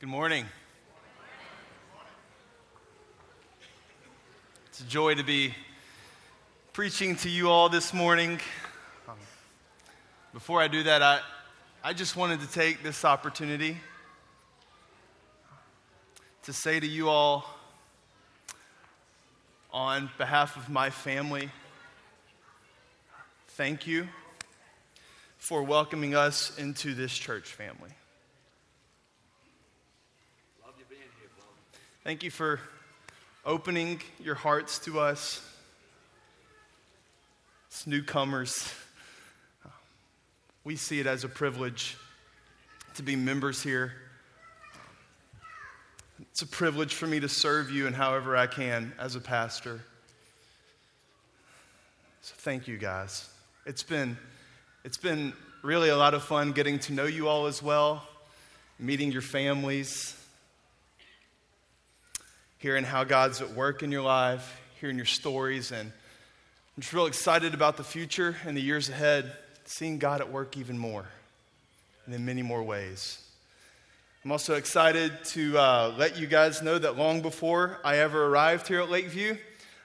Good morning. It's a joy to be preaching to you all this morning. Um, before I do that, I, I just wanted to take this opportunity to say to you all, on behalf of my family, thank you for welcoming us into this church family. Thank you for opening your hearts to us as newcomers. We see it as a privilege to be members here. It's a privilege for me to serve you in however I can as a pastor. So thank you guys. It's been it's been really a lot of fun getting to know you all as well, meeting your families hearing how God's at work in your life, hearing your stories, and I'm just real excited about the future and the years ahead, seeing God at work even more and in many more ways. I'm also excited to uh, let you guys know that long before I ever arrived here at Lakeview,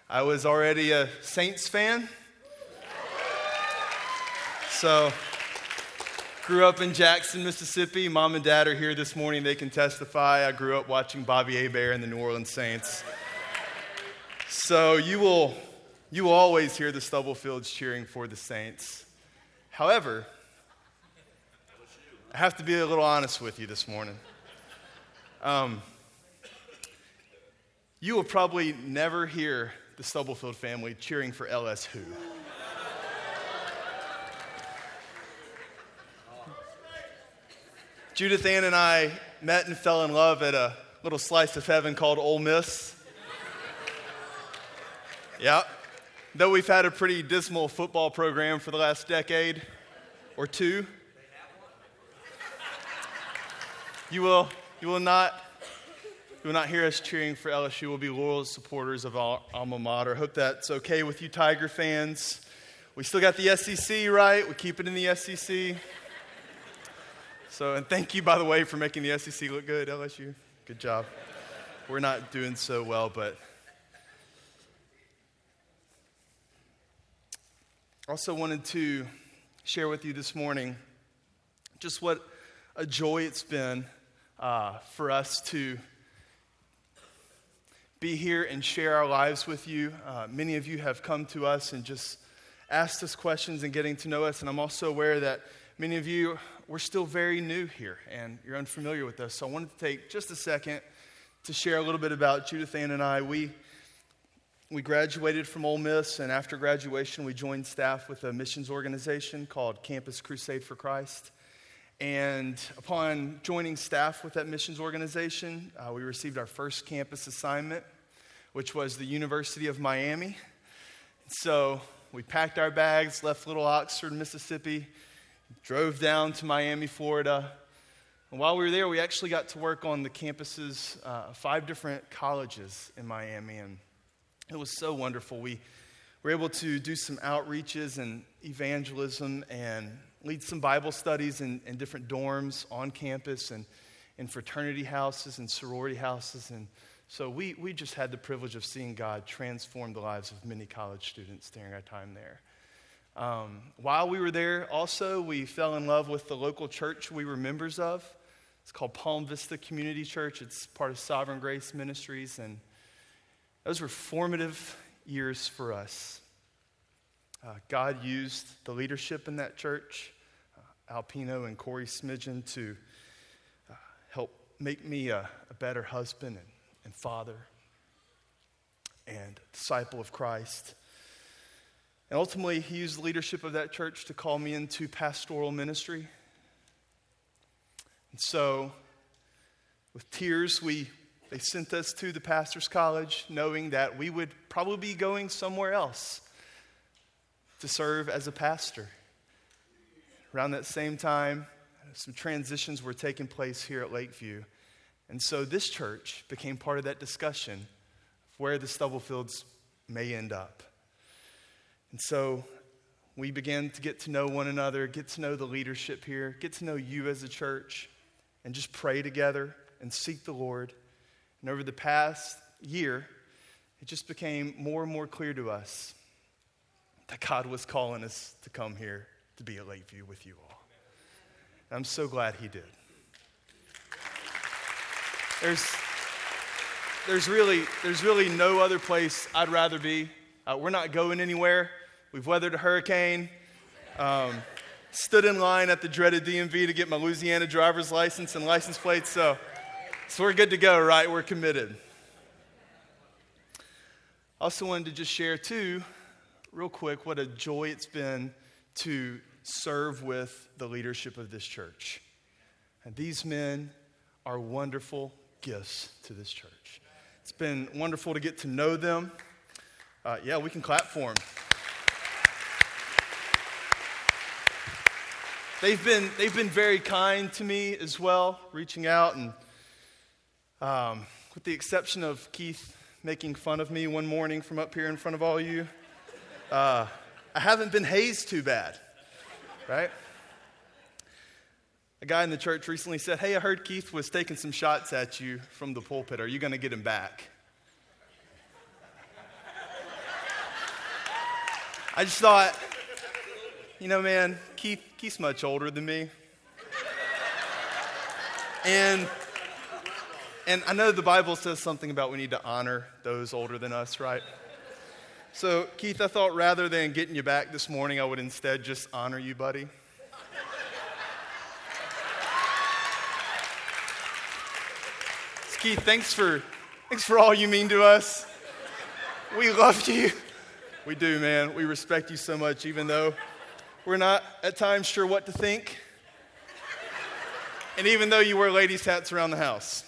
I was already a Saints fan. So, Grew up in Jackson, Mississippi. Mom and dad are here this morning. They can testify. I grew up watching Bobby Hebert and the New Orleans Saints. So you will, you will always hear the Stubblefields cheering for the Saints. However, I have to be a little honest with you this morning. Um, you will probably never hear the Stubblefield family cheering for LSU. Judith Ann and I met and fell in love at a little slice of heaven called Ole Miss. yeah. Though we've had a pretty dismal football program for the last decade or two, you will, you will not you will not hear us cheering for LSU. We'll be loyal supporters of our alma mater. Hope that's okay with you, Tiger fans. We still got the SEC, right? We keep it in the SEC. So, and thank you, by the way, for making the SEC look good, LSU. Good job. We're not doing so well, but. Also, wanted to share with you this morning just what a joy it's been uh, for us to be here and share our lives with you. Uh, many of you have come to us and just asked us questions and getting to know us, and I'm also aware that many of you we're still very new here and you're unfamiliar with us. So I wanted to take just a second to share a little bit about Judith Ann and I. We, we graduated from Ole Miss, and after graduation, we joined staff with a missions organization called Campus Crusade for Christ. And upon joining staff with that missions organization, uh, we received our first campus assignment, which was the University of Miami. So we packed our bags, left Little Oxford, Mississippi, drove down to Miami, Florida. And while we were there, we actually got to work on the campuses, uh, five different colleges in Miami. And it was so wonderful. We were able to do some outreaches and evangelism and lead some Bible studies in, in different dorms on campus and in fraternity houses and sorority houses. And so we, we just had the privilege of seeing God transform the lives of many college students during our time there. Um, while we were there, also, we fell in love with the local church we were members of. It's called Palm Vista Community Church. It's part of Sovereign Grace Ministries, and those were formative years for us. Uh, God used the leadership in that church, uh, Alpino and Corey Smidgen, to uh, help make me a, a better husband and, and father and disciple of Christ. And ultimately, he used the leadership of that church to call me into pastoral ministry. And so, with tears, we, they sent us to the pastor's college, knowing that we would probably be going somewhere else to serve as a pastor. Around that same time, some transitions were taking place here at Lakeview. And so this church became part of that discussion of where the Stubblefields may end up. And so we began to get to know one another, get to know the leadership here, get to know you as a church, and just pray together and seek the Lord. And over the past year, it just became more and more clear to us that God was calling us to come here to be at Lakeview with you all. And I'm so glad He did. There's, there's, really, there's really no other place I'd rather be. Uh, we're not going anywhere. We've weathered a hurricane. Um, stood in line at the dreaded DMV to get my Louisiana driver's license and license plate. So, so we're good to go, right? We're committed. I Also, wanted to just share, too, real quick, what a joy it's been to serve with the leadership of this church. And these men are wonderful gifts to this church. It's been wonderful to get to know them. Uh, yeah, we can clap for them. They've been, they've been very kind to me as well, reaching out. And um, with the exception of Keith making fun of me one morning from up here in front of all you, uh, I haven't been hazed too bad, right? A guy in the church recently said, Hey, I heard Keith was taking some shots at you from the pulpit. Are you going to get him back? I just thought, you know, man, Keith, Keith's much older than me. And, and I know the Bible says something about we need to honor those older than us, right? So, Keith, I thought rather than getting you back this morning, I would instead just honor you, buddy. Keith, thanks for, thanks for all you mean to us. We love you. We do, man. We respect you so much, even though we're not at times sure what to think. And even though you wear ladies' hats around the house.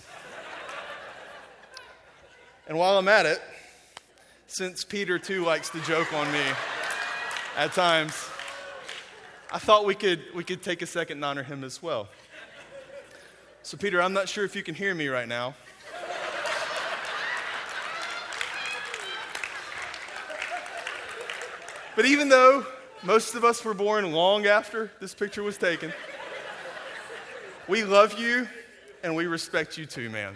And while I'm at it, since Peter too likes to joke on me at times, I thought we could, we could take a second and honor him as well. So, Peter, I'm not sure if you can hear me right now. But even though most of us were born long after this picture was taken. We love you and we respect you too, man.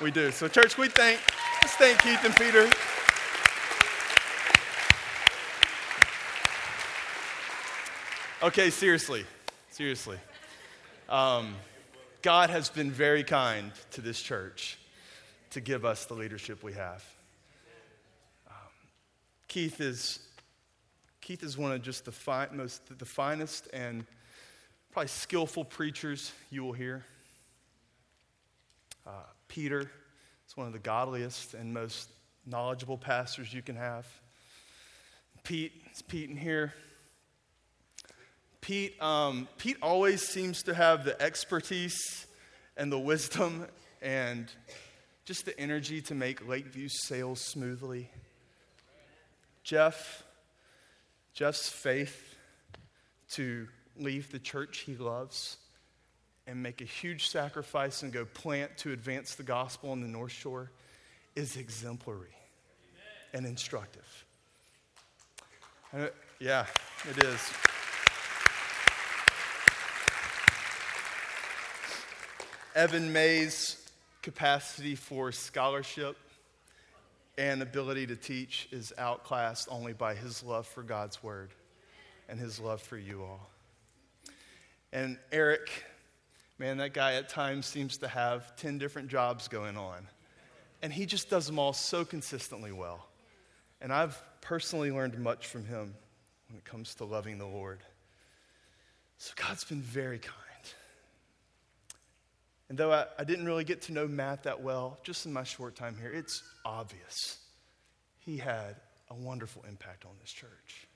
We do. So, church, we thank, let's thank Keith and Peter. Okay, seriously, seriously. Um, God has been very kind to this church to give us the leadership we have. Um, Keith is Keith is one of just the fi- most, the finest and probably skillful preachers you will hear. Uh, Peter is one of the godliest and most knowledgeable pastors you can have. Pete, is Pete in here? Pete, um, Pete always seems to have the expertise and the wisdom and just the energy to make Lakeview sail smoothly. Jeff, Jeff's faith to leave the church he loves and make a huge sacrifice and go plant to advance the gospel on the North Shore is exemplary and instructive. Uh, yeah, it is. Evan May's capacity for scholarship and ability to teach is outclassed only by his love for God's word and his love for you all. And Eric, man, that guy at times seems to have 10 different jobs going on. And he just does them all so consistently well. And I've personally learned much from him when it comes to loving the Lord. So God's been very kind. And though I, I, didn't really get to know Matt that well, just in my short time here, it's obvious he had a wonderful impact on this church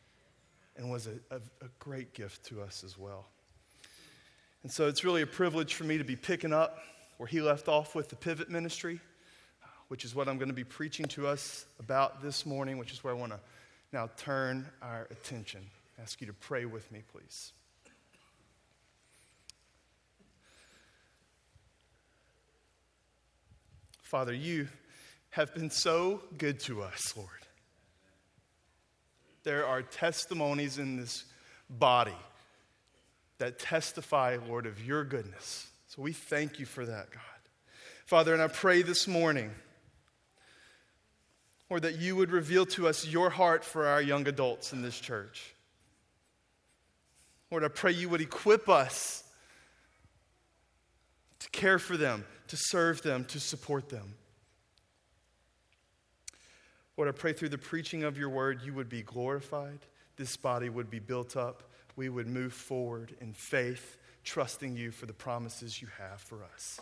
and was a, a, a great gift to us as well. And so it's really a privilege for me to be picking up where he left off with the pivot ministry, which is what I'm going to be preaching to us about this morning, which is where I want to now turn our attention. Ask you to pray with me, please. Father, you have been so good to us, Lord. There are testimonies in this body that testify, Lord, of your goodness. So we thank you for that, God. Father, and I pray this morning, or that you would reveal to us your heart for our young adults in this church. Lord, I pray you would equip us to care for them, to serve them, to support them. Lord, I pray through the preaching of your word, you would be glorified, this body would be built up, we would move forward in faith, trusting you for the promises you have for us.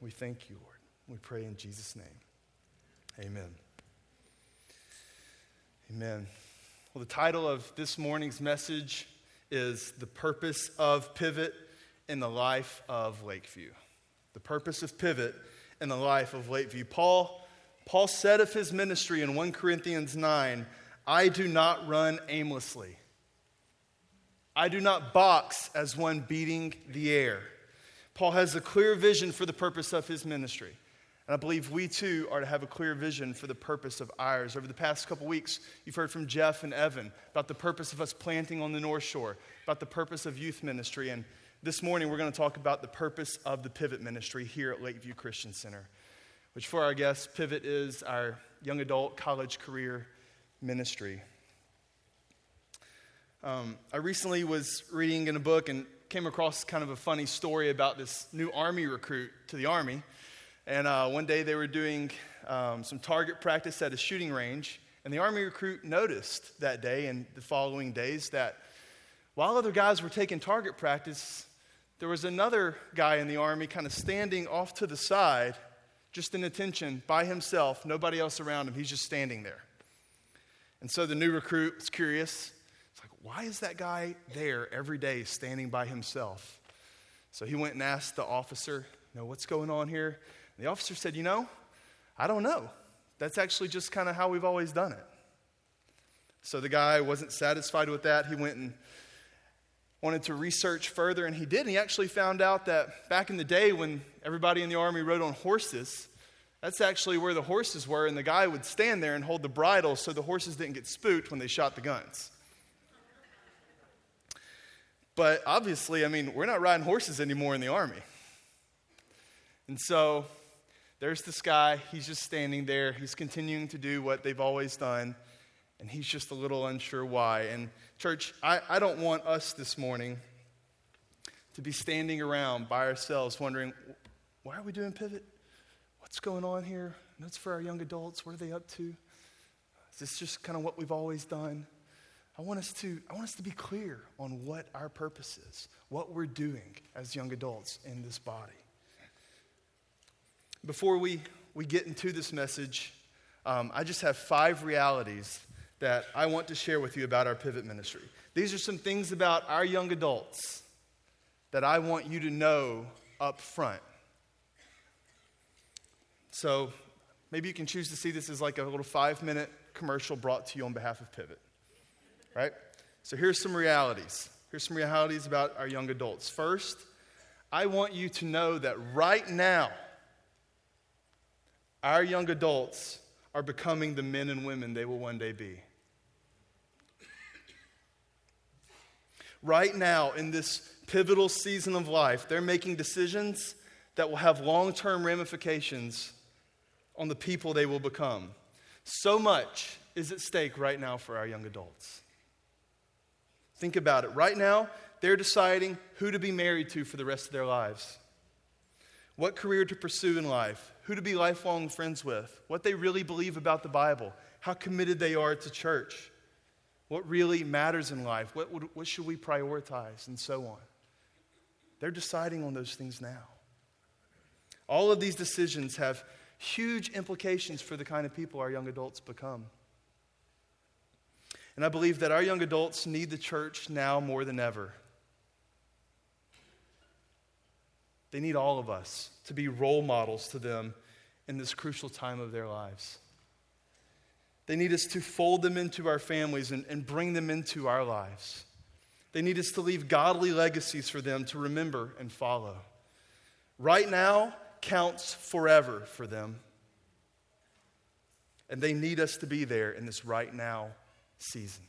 We thank you, Lord. We pray in Jesus' name. Amen. Amen. Well, the title of this morning's message is The Purpose of Pivot in the Life of Lakeview. The purpose of pivot in the life of Lakeview. Paul, Paul said of his ministry in 1 Corinthians 9, I do not run aimlessly. I do not box as one beating the air. Paul has a clear vision for the purpose of his ministry. And I believe we too are to have a clear vision for the purpose of ours. Over the past couple weeks, you've heard from Jeff and Evan about the purpose of us planting on the North Shore, about the purpose of youth ministry. And this morning, we're going to talk about the purpose of the Pivot ministry here at Lakeview Christian Center, which for our guests, Pivot is our young adult college career ministry. Um, I recently was reading in a book and came across kind of a funny story about this new Army recruit to the Army. And uh, one day they were doing um, some target practice at a shooting range, and the Army recruit noticed that day and the following days that while other guys were taking target practice, there was another guy in the Army kind of standing off to the side, just in attention by himself, nobody else around him. He's just standing there. And so the new recruit was curious It's like, why is that guy there every day standing by himself? So he went and asked the officer, you know, what's going on here? And the officer said, you know, I don't know. That's actually just kind of how we've always done it. So the guy wasn't satisfied with that. He went and wanted to research further, and he did. And he actually found out that back in the day when everybody in the army rode on horses, that's actually where the horses were, and the guy would stand there and hold the bridle so the horses didn't get spooked when they shot the guns. But obviously, I mean, we're not riding horses anymore in the army. And so there's this guy, he's just standing there. He's continuing to do what they've always done, and he's just a little unsure why. And, church, I, I don't want us this morning to be standing around by ourselves wondering, why are we doing pivot? What's going on here? That's for our young adults. What are they up to? Is this just kind of what we've always done? I want us to, I want us to be clear on what our purpose is, what we're doing as young adults in this body. Before we, we get into this message, um, I just have five realities that I want to share with you about our pivot ministry. These are some things about our young adults that I want you to know up front. So maybe you can choose to see this as like a little five minute commercial brought to you on behalf of Pivot right? So here's some realities. Here's some realities about our young adults. First, I want you to know that right now, our young adults are becoming the men and women they will one day be. Right now, in this pivotal season of life, they're making decisions that will have long term ramifications on the people they will become. So much is at stake right now for our young adults. Think about it. Right now, they're deciding who to be married to for the rest of their lives, what career to pursue in life, who to be lifelong friends with, what they really believe about the Bible, how committed they are to church, what really matters in life, what, what, what should we prioritize, and so on. They're deciding on those things now. All of these decisions have huge implications for the kind of people our young adults become. And I believe that our young adults need the church now more than ever. They need all of us to be role models to them in this crucial time of their lives. They need us to fold them into our families and, and bring them into our lives. They need us to leave godly legacies for them to remember and follow. Right now counts forever for them. And they need us to be there in this right now season.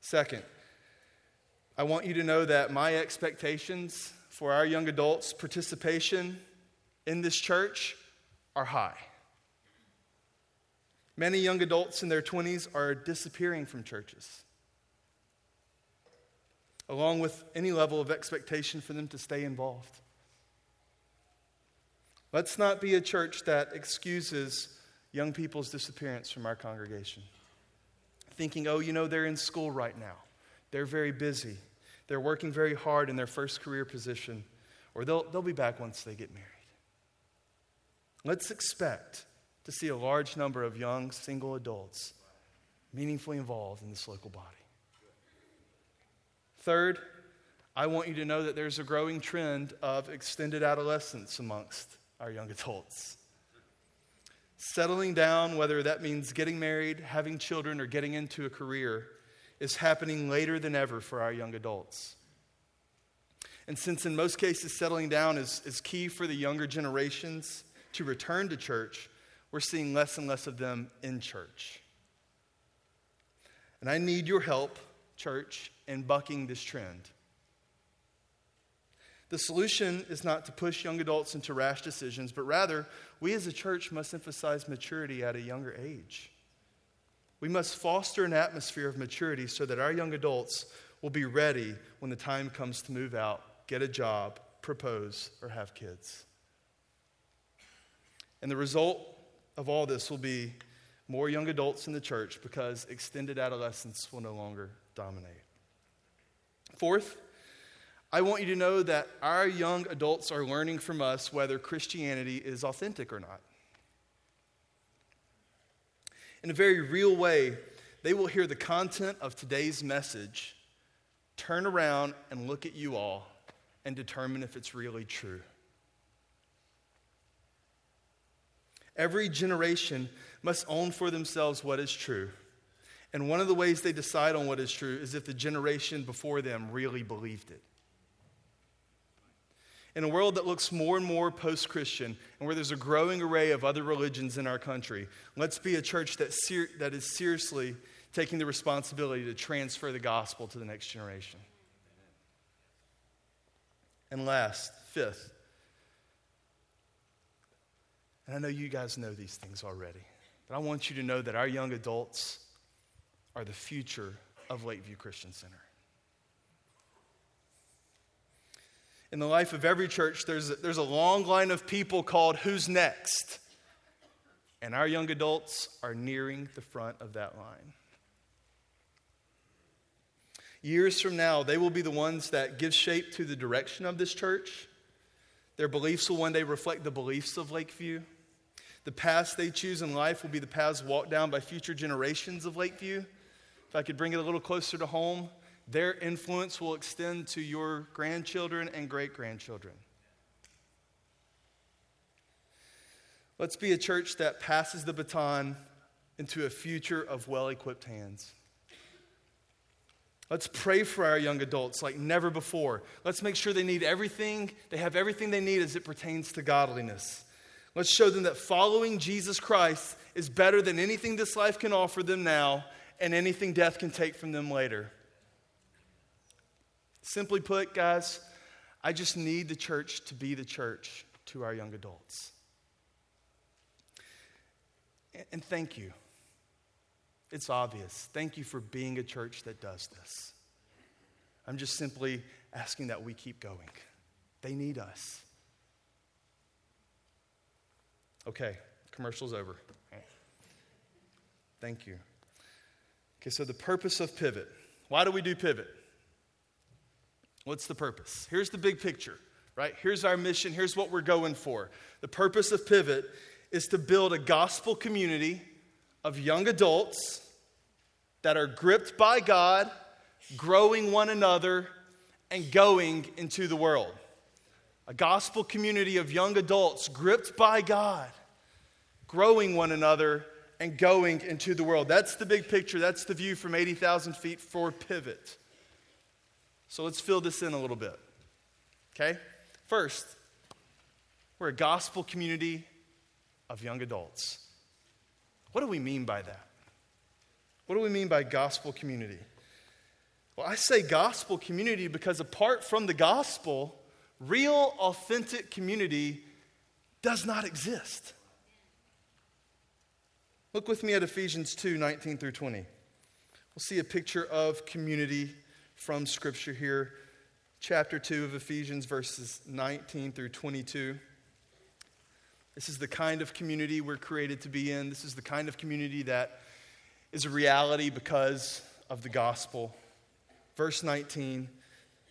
Second, I want you to know that my expectations for our young adults' participation in this church are high. Many young adults in their 20s are disappearing from churches, along with any level of expectation for them to stay involved. Let's not be a church that excuses young people's disappearance from our congregation, thinking, oh, you know, they're in school right now, they're very busy, they're working very hard in their first career position, or they'll, they'll be back once they get married. Let's expect to see a large number of young single adults meaningfully involved in this local body. Third, I want you to know that there's a growing trend of extended adolescence amongst our young adults. Settling down, whether that means getting married, having children, or getting into a career, is happening later than ever for our young adults. And since in most cases settling down is, is key for the younger generations, to return to church, we're seeing less and less of them in church. And I need your help, church, in bucking this trend. The solution is not to push young adults into rash decisions, but rather, we as a church must emphasize maturity at a younger age. We must foster an atmosphere of maturity so that our young adults will be ready when the time comes to move out, get a job, propose, or have kids. And the result of all this will be more young adults in the church because extended adolescence will no longer dominate. Fourth, I want you to know that our young adults are learning from us whether Christianity is authentic or not. In a very real way, they will hear the content of today's message, turn around and look at you all, and determine if it's really true. Every generation must own for themselves what is true. And one of the ways they decide on what is true is if the generation before them really believed it. In a world that looks more and more post Christian and where there's a growing array of other religions in our country, let's be a church that, ser- that is seriously taking the responsibility to transfer the gospel to the next generation. And last, fifth, and I know you guys know these things already, but I want you to know that our young adults are the future of Lakeview Christian Center. In the life of every church, there's a, there's a long line of people called Who's Next? And our young adults are nearing the front of that line. Years from now, they will be the ones that give shape to the direction of this church. Their beliefs will one day reflect the beliefs of Lakeview. The paths they choose in life will be the paths walked down by future generations of Lakeview. If I could bring it a little closer to home, their influence will extend to your grandchildren and great grandchildren. Let's be a church that passes the baton into a future of well equipped hands. Let's pray for our young adults like never before. Let's make sure they need everything, they have everything they need as it pertains to godliness. Let's show them that following Jesus Christ is better than anything this life can offer them now and anything death can take from them later. Simply put, guys, I just need the church to be the church to our young adults. And thank you. It's obvious. Thank you for being a church that does this. I'm just simply asking that we keep going. They need us. Okay, commercial's over. Thank you. Okay, so the purpose of pivot. Why do we do pivot? What's the purpose? Here's the big picture, right? Here's our mission. Here's what we're going for. The purpose of pivot is to build a gospel community of young adults that are gripped by God, growing one another, and going into the world a gospel community of young adults gripped by God, growing one another, and going into the world. That's the big picture. That's the view from 80,000 feet for Pivot. So let's fill this in a little bit. Okay? First, we're a gospel community of young adults. What do we mean by that? What do we mean by gospel community? Well, I say gospel community because apart from the gospel, Real, authentic community does not exist. Look with me at Ephesians 2 19 through 20. We'll see a picture of community from Scripture here. Chapter 2 of Ephesians, verses 19 through 22. This is the kind of community we're created to be in. This is the kind of community that is a reality because of the gospel. Verse 19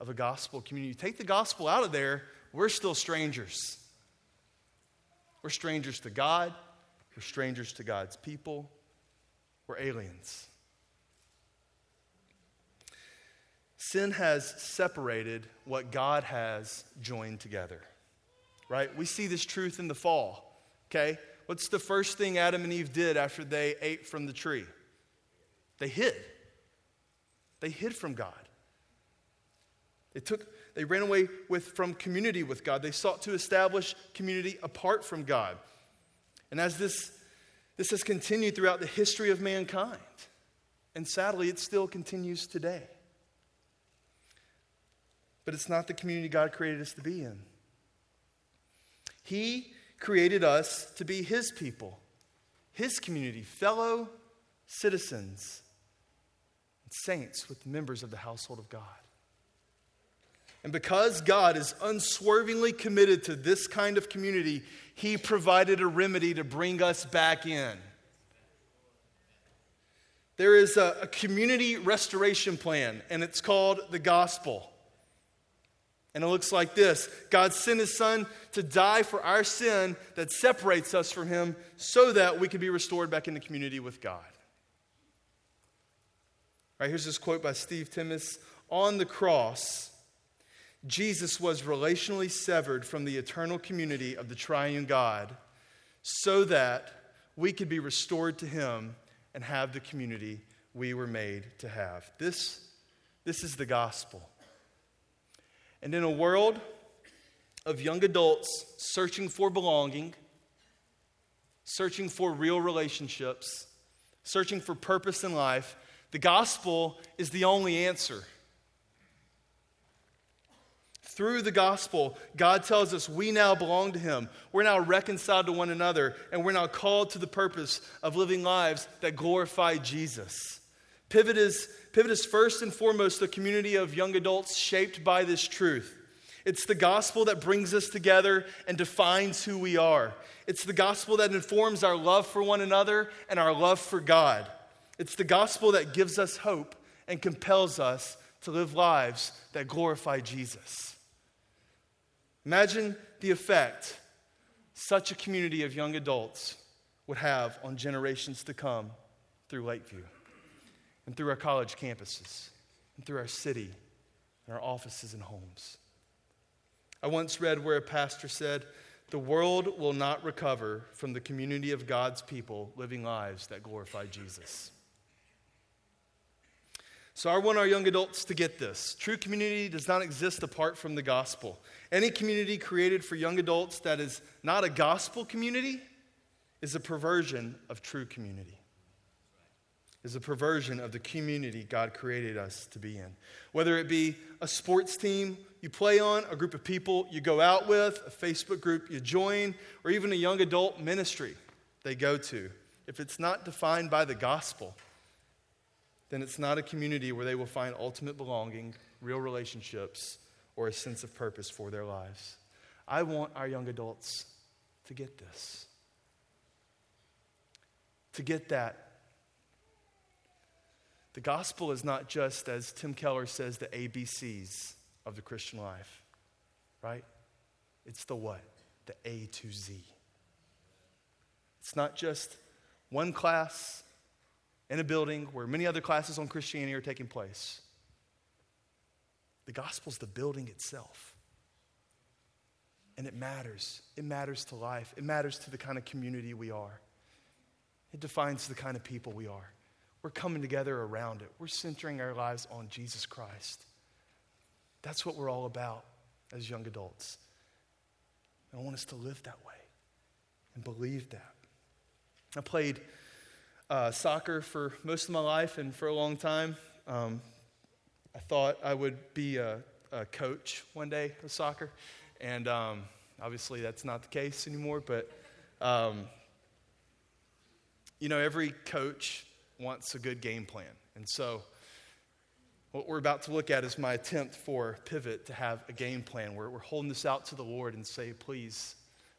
of a gospel community. Take the gospel out of there, we're still strangers. We're strangers to God, we're strangers to God's people. We're aliens. Sin has separated what God has joined together. Right? We see this truth in the fall. Okay? What's the first thing Adam and Eve did after they ate from the tree? They hid. They hid from God. They took they ran away with from community with God. They sought to establish community apart from God. And as this, this has continued throughout the history of mankind. And sadly, it still continues today. But it's not the community God created us to be in. He created us to be His people, His community, fellow citizens, and saints with members of the household of God. And because God is unswervingly committed to this kind of community, He provided a remedy to bring us back in. There is a, a community restoration plan, and it's called the gospel. And it looks like this God sent His Son to die for our sin that separates us from Him so that we can be restored back into the community with God. All right, here's this quote by Steve Timmis On the cross, Jesus was relationally severed from the eternal community of the triune God so that we could be restored to him and have the community we were made to have. This, this is the gospel. And in a world of young adults searching for belonging, searching for real relationships, searching for purpose in life, the gospel is the only answer. Through the gospel, God tells us we now belong to Him. We're now reconciled to one another, and we're now called to the purpose of living lives that glorify Jesus. Pivot is, Pivot is first and foremost a community of young adults shaped by this truth. It's the gospel that brings us together and defines who we are. It's the gospel that informs our love for one another and our love for God. It's the gospel that gives us hope and compels us to live lives that glorify Jesus. Imagine the effect such a community of young adults would have on generations to come through Lakeview and through our college campuses and through our city and our offices and homes. I once read where a pastor said, The world will not recover from the community of God's people living lives that glorify Jesus. So I want our young adults to get this. True community does not exist apart from the gospel. Any community created for young adults that is not a gospel community is a perversion of true community. Is a perversion of the community God created us to be in. Whether it be a sports team you play on, a group of people you go out with, a Facebook group you join, or even a young adult ministry they go to. If it's not defined by the gospel, then it's not a community where they will find ultimate belonging, real relationships, or a sense of purpose for their lives. I want our young adults to get this. To get that. The gospel is not just, as Tim Keller says, the ABCs of the Christian life, right? It's the what? The A to Z. It's not just one class, in a building where many other classes on Christianity are taking place. The gospel is the building itself. And it matters. It matters to life, it matters to the kind of community we are. It defines the kind of people we are. We're coming together around it, we're centering our lives on Jesus Christ. That's what we're all about as young adults. I want us to live that way and believe that. I played uh, soccer for most of my life and for a long time. Um, I thought I would be a, a, coach one day of soccer, and um, obviously that's not the case anymore. But um, you know, every coach wants a good game plan, and so what we're about to look at is my attempt for Pivot to have a game plan where we're holding this out to the Lord and say, please,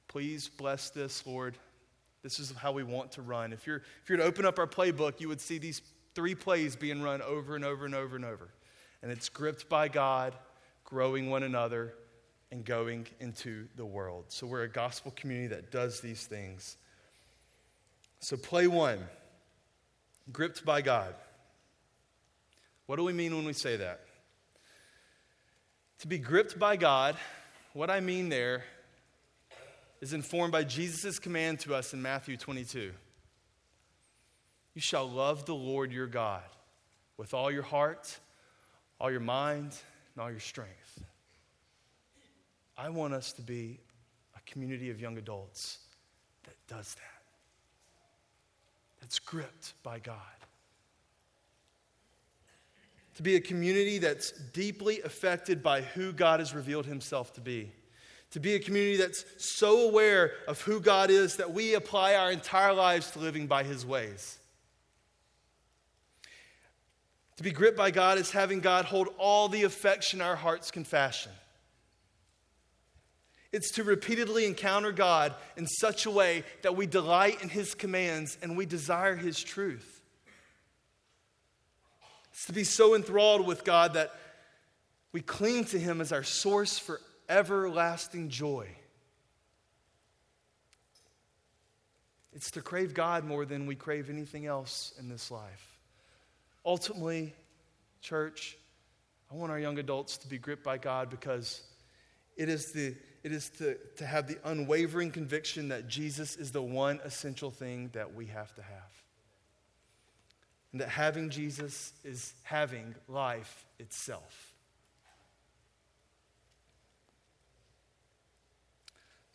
please bless this, Lord. This is how we want to run. If you're, if you're to open up our playbook, you would see these three plays being run over and over and over and over. And it's gripped by God, growing one another, and going into the world. So we're a gospel community that does these things. So, play one gripped by God. What do we mean when we say that? To be gripped by God, what I mean there is informed by Jesus' command to us in Matthew 22. You shall love the Lord your God with all your heart, all your mind, and all your strength. I want us to be a community of young adults that does that, that's gripped by God. To be a community that's deeply affected by who God has revealed himself to be to be a community that's so aware of who God is that we apply our entire lives to living by His ways. To be gripped by God is having God hold all the affection our hearts can fashion. It's to repeatedly encounter God in such a way that we delight in His commands and we desire His truth. It's to be so enthralled with God that we cling to Him as our source for everlasting joy. It's to crave God more than we crave anything else in this life. Ultimately, church, I want our young adults to be gripped by God because it is, the, it is to, to have the unwavering conviction that Jesus is the one essential thing that we have to have. And that having Jesus is having life itself.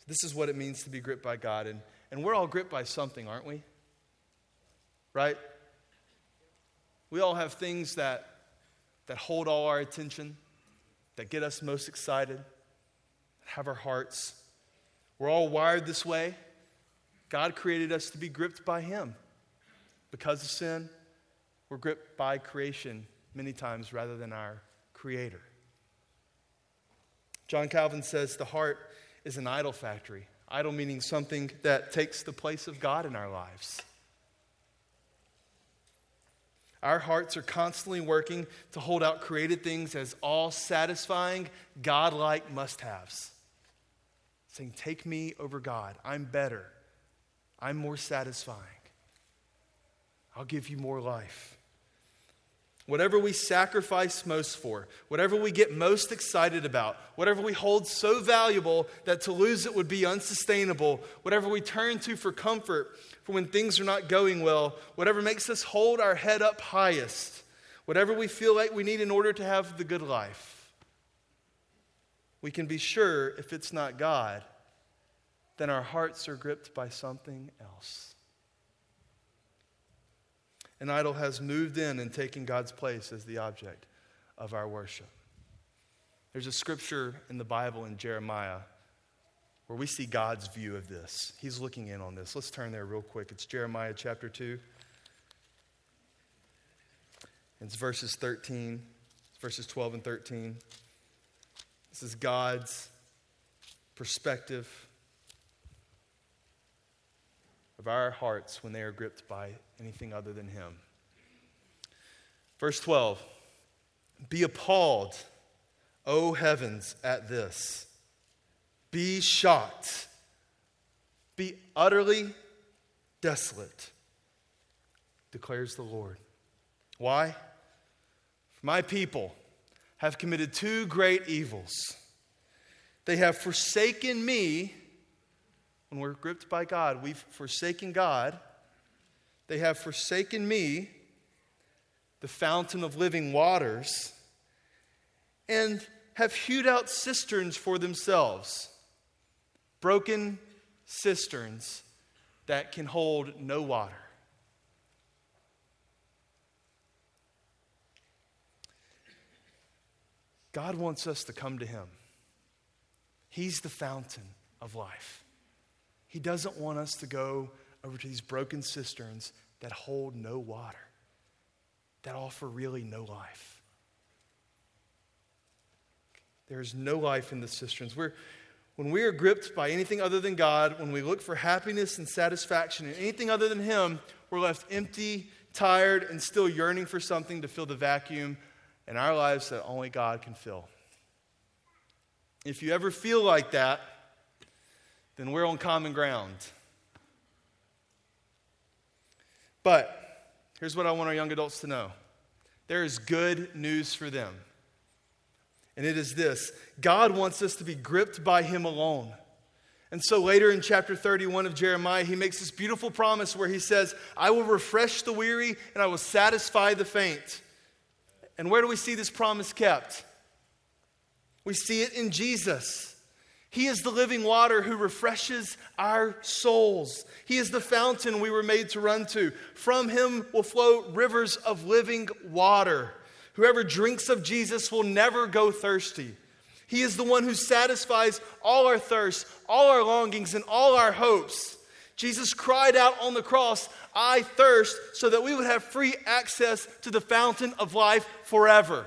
This is what it means to be gripped by God. And, and we're all gripped by something, aren't we? Right? We all have things that, that hold all our attention, that get us most excited, that have our hearts. We're all wired this way. God created us to be gripped by Him. Because of sin, we're gripped by creation many times rather than our Creator. John Calvin says the heart is an idol factory. Idol meaning something that takes the place of God in our lives. Our hearts are constantly working to hold out created things as all satisfying, God-like must haves. Saying, Take me over God. I'm better. I'm more satisfying. I'll give you more life. Whatever we sacrifice most for, whatever we get most excited about, whatever we hold so valuable that to lose it would be unsustainable, whatever we turn to for comfort for when things are not going well, whatever makes us hold our head up highest, whatever we feel like we need in order to have the good life, we can be sure if it's not God, then our hearts are gripped by something else an idol has moved in and taken God's place as the object of our worship. There's a scripture in the Bible in Jeremiah where we see God's view of this. He's looking in on this. Let's turn there real quick. It's Jeremiah chapter 2. It's verses 13, verses 12 and 13. This is God's perspective of our hearts when they are gripped by anything other than Him. Verse 12 Be appalled, O heavens, at this. Be shocked. Be utterly desolate, declares the Lord. Why? My people have committed two great evils. They have forsaken me. When we're gripped by God, we've forsaken God. They have forsaken me, the fountain of living waters, and have hewed out cisterns for themselves, broken cisterns that can hold no water. God wants us to come to Him. He's the fountain of life. He doesn't want us to go over to these broken cisterns that hold no water, that offer really no life. There is no life in the cisterns. We're, when we are gripped by anything other than God, when we look for happiness and satisfaction in anything other than Him, we're left empty, tired, and still yearning for something to fill the vacuum in our lives that only God can fill. If you ever feel like that, then we're on common ground. But here's what I want our young adults to know there is good news for them. And it is this God wants us to be gripped by Him alone. And so later in chapter 31 of Jeremiah, he makes this beautiful promise where he says, I will refresh the weary and I will satisfy the faint. And where do we see this promise kept? We see it in Jesus. He is the living water who refreshes our souls. He is the fountain we were made to run to. From him will flow rivers of living water. Whoever drinks of Jesus will never go thirsty. He is the one who satisfies all our thirst, all our longings, and all our hopes. Jesus cried out on the cross, I thirst, so that we would have free access to the fountain of life forever.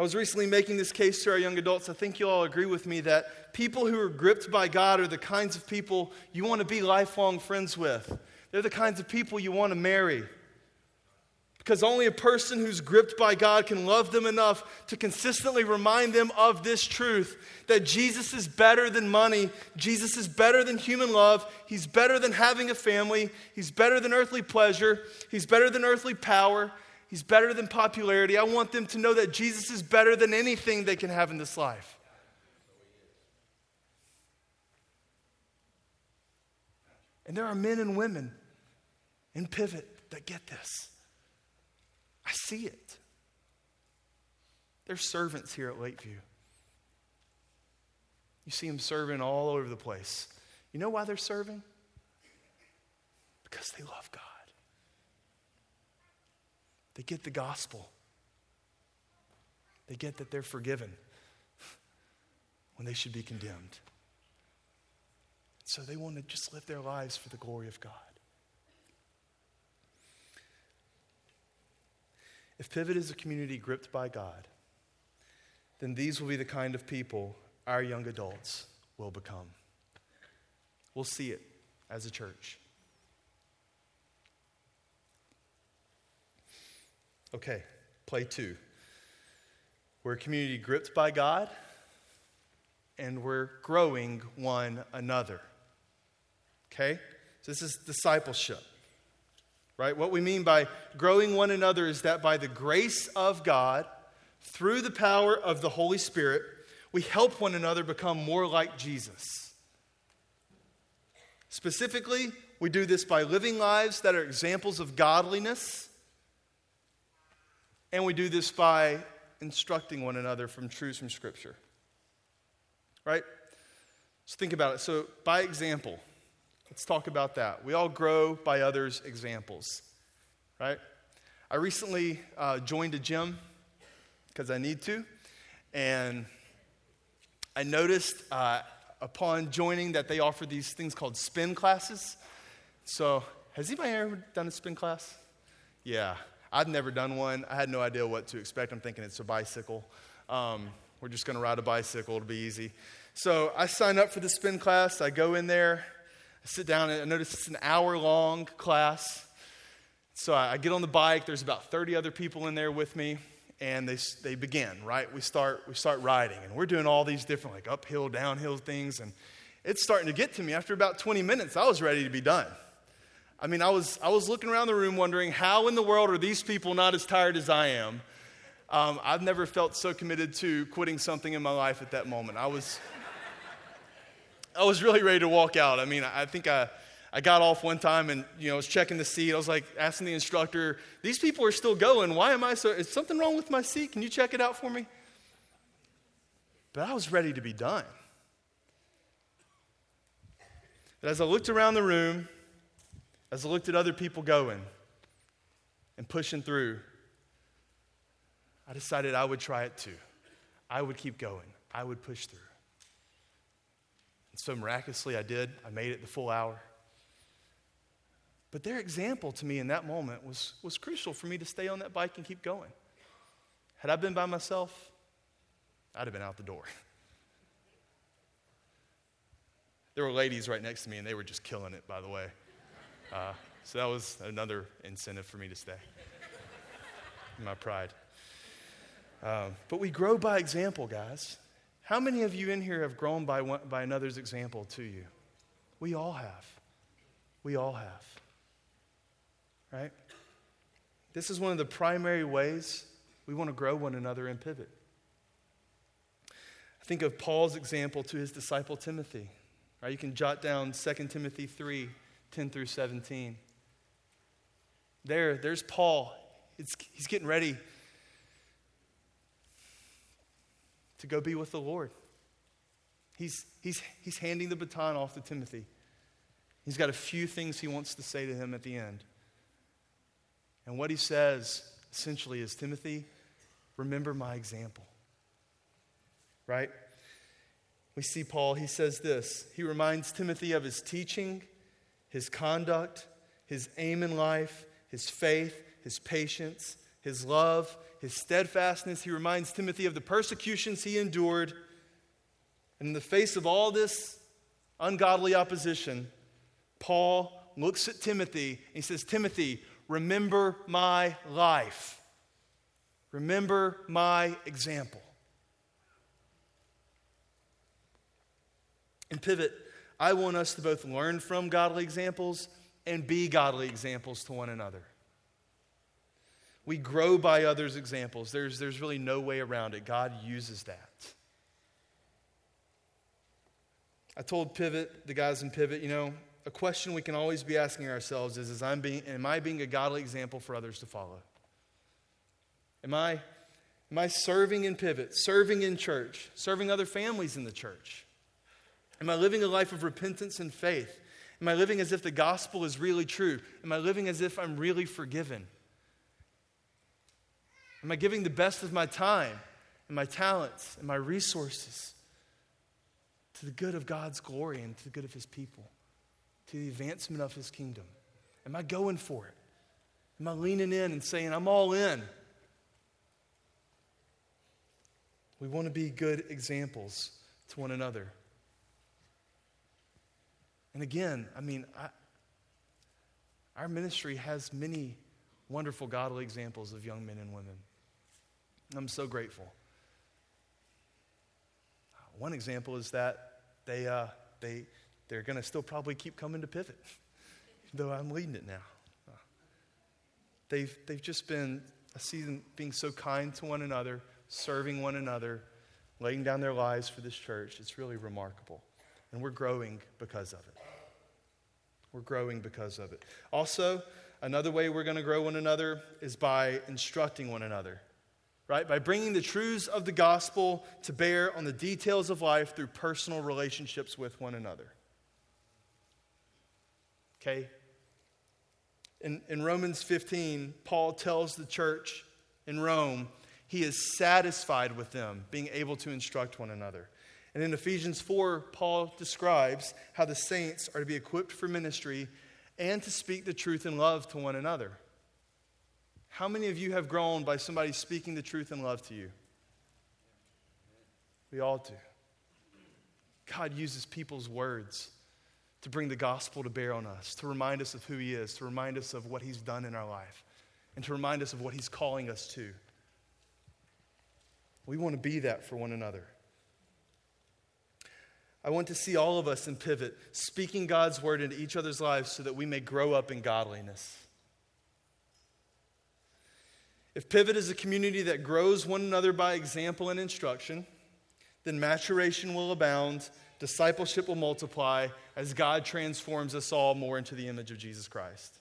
I was recently making this case to our young adults. I think you all agree with me that people who are gripped by God are the kinds of people you want to be lifelong friends with. They're the kinds of people you want to marry. Because only a person who's gripped by God can love them enough to consistently remind them of this truth that Jesus is better than money, Jesus is better than human love, He's better than having a family, He's better than earthly pleasure, He's better than earthly power, He's better than popularity. I want them to know that Jesus is better than anything they can have in this life. And there are men and women in Pivot that get this. I see it. There's servants here at Lakeview. You see them serving all over the place. You know why they're serving? Because they love God. They get the gospel. They get that they're forgiven when they should be condemned. So they want to just live their lives for the glory of God. If Pivot is a community gripped by God, then these will be the kind of people our young adults will become. We'll see it as a church. Okay, play two. We're a community gripped by God, and we're growing one another. Okay? So this is discipleship. Right? What we mean by growing one another is that by the grace of God, through the power of the Holy Spirit, we help one another become more like Jesus. Specifically, we do this by living lives that are examples of godliness and we do this by instructing one another from truths from Scripture. Right? Let's think about it. So, by example, let's talk about that. We all grow by others' examples. Right? I recently uh, joined a gym because I need to. And I noticed uh, upon joining that they offer these things called spin classes. So, has anybody ever done a spin class? Yeah, I've never done one. I had no idea what to expect. I'm thinking it's a bicycle. Um, we're just going to ride a bicycle, it'll be easy. So I sign up for the spin class. I go in there, I sit down, and I notice it's an hour long class. So I get on the bike. There's about 30 other people in there with me, and they, they begin, right? We start, we start riding, and we're doing all these different, like uphill, downhill things. And it's starting to get to me. After about 20 minutes, I was ready to be done. I mean, I was, I was looking around the room wondering how in the world are these people not as tired as I am? Um, I've never felt so committed to quitting something in my life at that moment. I was, I was really ready to walk out. I mean, I think I, I got off one time and you know, I was checking the seat. I was like asking the instructor, "These people are still going. Why am I so? Is something wrong with my seat? Can you check it out for me?" But I was ready to be done. But as I looked around the room, as I looked at other people going and pushing through, I decided I would try it too. I would keep going. I would push through. And so miraculously, I did. I made it the full hour. But their example to me in that moment was, was crucial for me to stay on that bike and keep going. Had I been by myself, I'd have been out the door. There were ladies right next to me, and they were just killing it, by the way. Uh, so that was another incentive for me to stay. My pride. Um, but we grow by example, guys. How many of you in here have grown by, one, by another's example to you? We all have. We all have. Right? This is one of the primary ways we want to grow one another and pivot. I think of Paul's example to his disciple Timothy. Right? You can jot down 2 Timothy 3 10 through 17. There, there's Paul. It's, he's getting ready to go be with the Lord. He's, he's, he's handing the baton off to Timothy. He's got a few things he wants to say to him at the end. And what he says essentially is Timothy, remember my example. Right? We see Paul, he says this. He reminds Timothy of his teaching, his conduct, his aim in life, his faith, his patience, his love, his steadfastness. He reminds Timothy of the persecutions he endured. And in the face of all this ungodly opposition, Paul looks at Timothy and he says, Timothy, remember my life. Remember my example. And Pivot, I want us to both learn from godly examples and be godly examples to one another. We grow by others' examples. There's, there's really no way around it. God uses that. I told Pivot, the guys in Pivot, you know, a question we can always be asking ourselves is, is I'm being, am I being a godly example for others to follow? Am I, am I serving in Pivot, serving in church, serving other families in the church? Am I living a life of repentance and faith? Am I living as if the gospel is really true? Am I living as if I'm really forgiven? Am I giving the best of my time and my talents and my resources to the good of God's glory and to the good of His people, to the advancement of His kingdom? Am I going for it? Am I leaning in and saying, I'm all in? We want to be good examples to one another. And again, I mean, I, our ministry has many wonderful, godly examples of young men and women. I'm so grateful. One example is that they, uh, they, they're going to still probably keep coming to Pivot, though I'm leading it now. They've, they've just been a season being so kind to one another, serving one another, laying down their lives for this church. It's really remarkable. And we're growing because of it. We're growing because of it. Also, another way we're going to grow one another is by instructing one another, right? By bringing the truths of the gospel to bear on the details of life through personal relationships with one another. Okay? In, in Romans 15, Paul tells the church in Rome he is satisfied with them being able to instruct one another. And in Ephesians 4, Paul describes how the saints are to be equipped for ministry and to speak the truth in love to one another. How many of you have grown by somebody speaking the truth in love to you? We all do. God uses people's words to bring the gospel to bear on us, to remind us of who He is, to remind us of what He's done in our life, and to remind us of what He's calling us to. We want to be that for one another. I want to see all of us in Pivot speaking God's word into each other's lives so that we may grow up in godliness. If Pivot is a community that grows one another by example and instruction, then maturation will abound, discipleship will multiply as God transforms us all more into the image of Jesus Christ.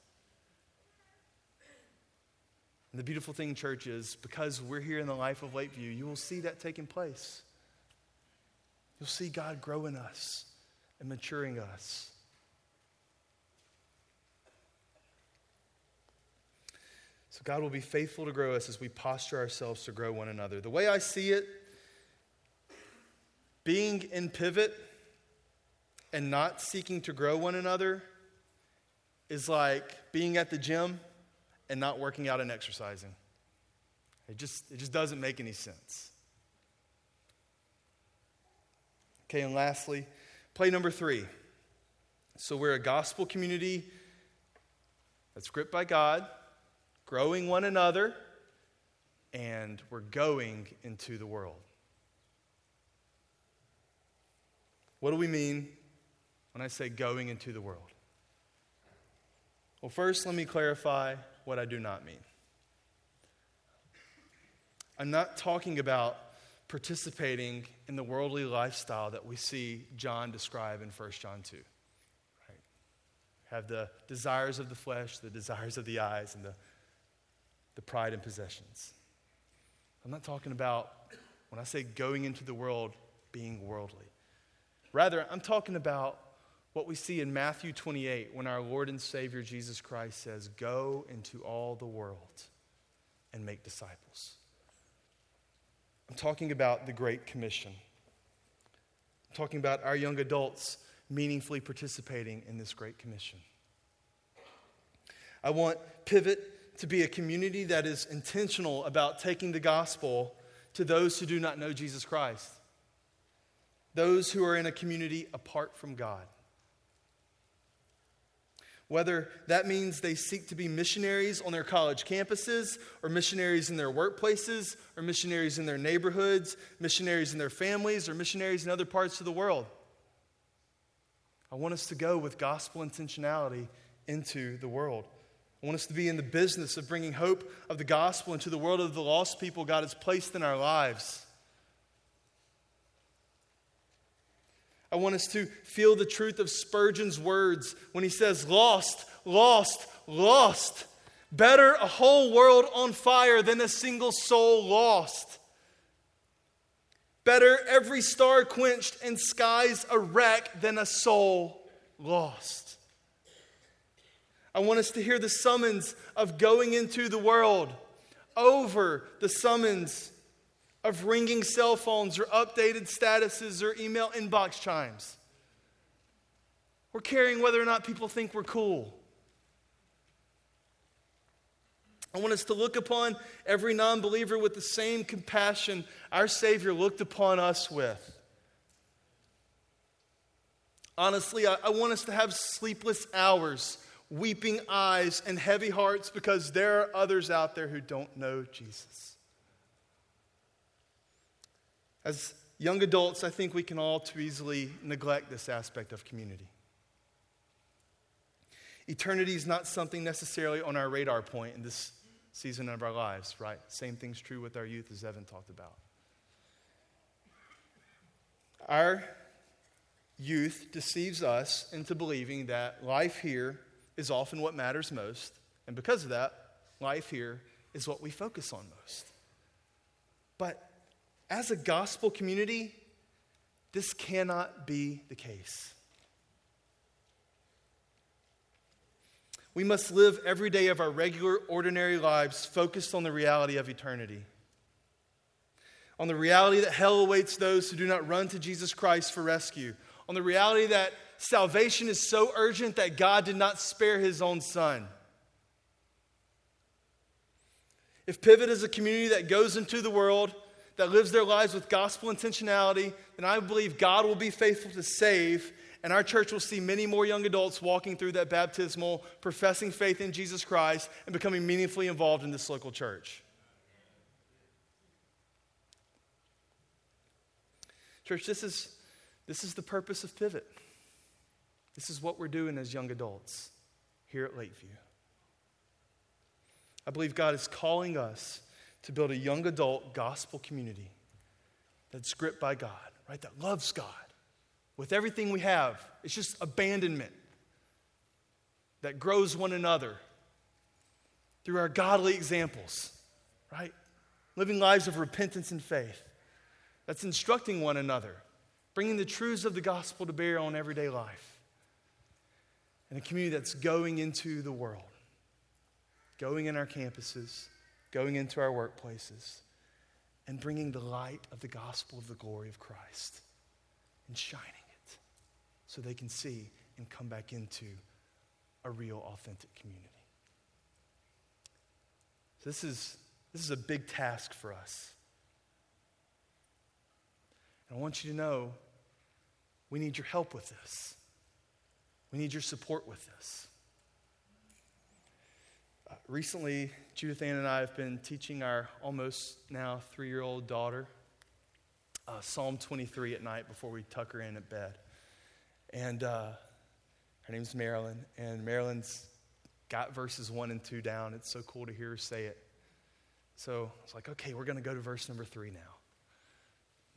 And the beautiful thing, church, is because we're here in the life of Lakeview, you will see that taking place. You'll see God growing us and maturing us. So, God will be faithful to grow us as we posture ourselves to grow one another. The way I see it, being in pivot and not seeking to grow one another is like being at the gym and not working out and exercising. It just, it just doesn't make any sense. Okay, and lastly, play number three. So we're a gospel community that's gripped by God, growing one another, and we're going into the world. What do we mean when I say going into the world? Well, first, let me clarify what I do not mean. I'm not talking about participating in the worldly lifestyle that we see John describe in 1 John 2. Right? Have the desires of the flesh, the desires of the eyes, and the, the pride and possessions. I'm not talking about, when I say going into the world, being worldly. Rather, I'm talking about what we see in Matthew 28 when our Lord and Savior Jesus Christ says, Go into all the world and make disciples. I'm talking about the Great Commission. I'm talking about our young adults meaningfully participating in this Great Commission. I want Pivot to be a community that is intentional about taking the gospel to those who do not know Jesus Christ, those who are in a community apart from God. Whether that means they seek to be missionaries on their college campuses, or missionaries in their workplaces, or missionaries in their neighborhoods, missionaries in their families, or missionaries in other parts of the world. I want us to go with gospel intentionality into the world. I want us to be in the business of bringing hope of the gospel into the world of the lost people God has placed in our lives. I want us to feel the truth of Spurgeon's words when he says, Lost, lost, lost. Better a whole world on fire than a single soul lost. Better every star quenched and skies a wreck than a soul lost. I want us to hear the summons of going into the world over the summons of ringing cell phones or updated statuses or email inbox chimes. We're caring whether or not people think we're cool. I want us to look upon every non believer with the same compassion our Savior looked upon us with. Honestly, I, I, want us to have sleepless hours, weeping eyes, and heavy hearts because there are others out there who don't know Jesus. As young adults, I think we can all too easily neglect this aspect of community. Eternity is not something necessarily on our radar point in this season of our lives, right? Same thing's true with our youth, as Evan talked about. Our youth deceives us into believing that life here is often what matters most, and because of that, life here is what we focus on most. But as a gospel community, this cannot be the case. We must live every day of our regular, ordinary lives focused on the reality of eternity. On the reality that hell awaits those who do not run to Jesus Christ for rescue. On the reality that salvation is so urgent that God did not spare his own son. If Pivot is a community that goes into the world that lives their lives with gospel intentionality, then I believe God will be faithful to save, and our church will see many more young adults walking through that baptismal, professing faith in Jesus Christ, and becoming meaningfully involved in this local church. Church, this is, this is the purpose of Pivot. This is what we're doing as young adults here at Lakeview. I believe God is calling us to build a young adult gospel community that's gripped by God, right? That loves God with everything we have. It's just abandonment that grows one another through our godly examples, right? Living lives of repentance and faith. That's instructing one another, bringing the truths of the gospel to bear on everyday life. And a community that's going into the world, going in our campuses, going into our workplaces, and bringing the light of the gospel of the glory of Christ and shining it so they can see and come back into a real, authentic community. So this is, this is a big task for us. And I want you to know we need your help with this. We need your support with this. Recently, Judith Ann and I have been teaching our almost now three year old daughter uh, Psalm 23 at night before we tuck her in at bed. And uh, her name's Marilyn, and Marilyn's got verses one and two down. It's so cool to hear her say it. So I was like, okay, we're going to go to verse number three now.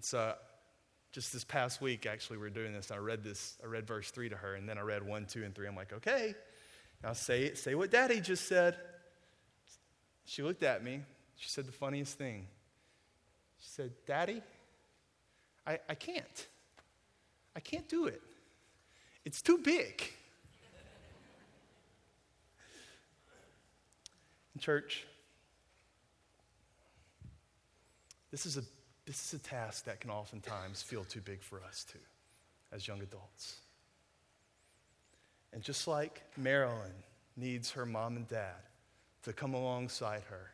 So just this past week, actually, we are doing this. I read this, I read verse three to her, and then I read one, two, and three. I'm like, okay, now say it, say what daddy just said. She looked at me. She said the funniest thing. She said, Daddy, I, I can't. I can't do it. It's too big. Church, this is, a, this is a task that can oftentimes feel too big for us, too, as young adults. And just like Marilyn needs her mom and dad to come alongside her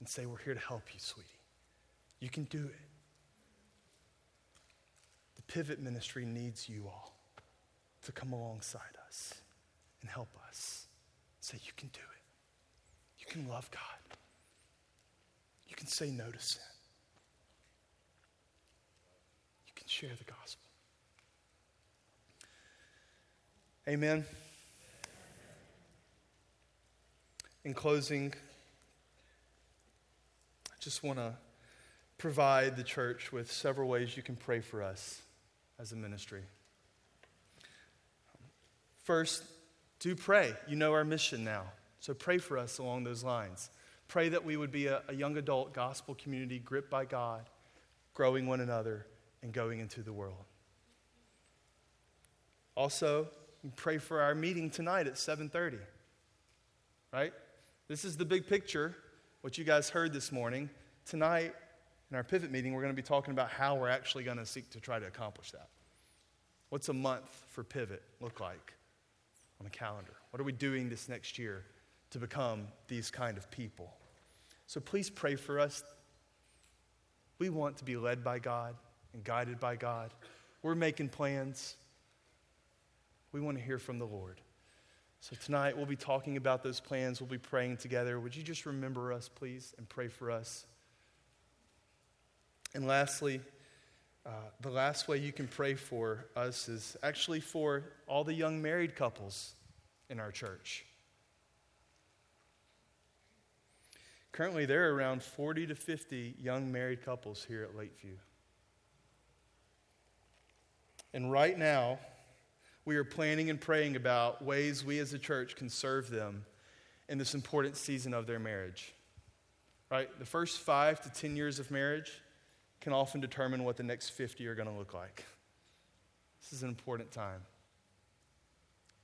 and say, We're here to help you, sweetie. You can do it. The pivot ministry needs you all to come alongside us and help us. Say, You can do it. You can love God. You can say no to sin. You can share the gospel. Amen. In closing, I just want to provide the church with several ways you can pray for us as a ministry. First, do pray. You know our mission now. So pray for us along those lines. Pray that we would be a, a young adult gospel community gripped by God, growing one another, and going into the world. Also, pray for our meeting tonight at 7:30. Right? This is the big picture, what you guys heard this morning. Tonight, in our pivot meeting, we're going to be talking about how we're actually going to seek to try to accomplish that. What's a month for pivot look like on a calendar? What are we doing this next year to become these kind of people? So please pray for us. We want to be led by God and guided by God. We're making plans. We want to hear from the Lord. So tonight we'll be talking about those plans. We'll be praying together. Would you just remember us, please, and pray for us? And lastly, uh, the last way you can pray for us is actually for all the young married couples in our church. Currently, there are around 40 to 50 young married couples here at Lakeview. And right now, we are planning and praying about ways we as a church can serve them in this important season of their marriage. Right? The first five to 10 years of marriage can often determine what the next 50 are going to look like. This is an important time.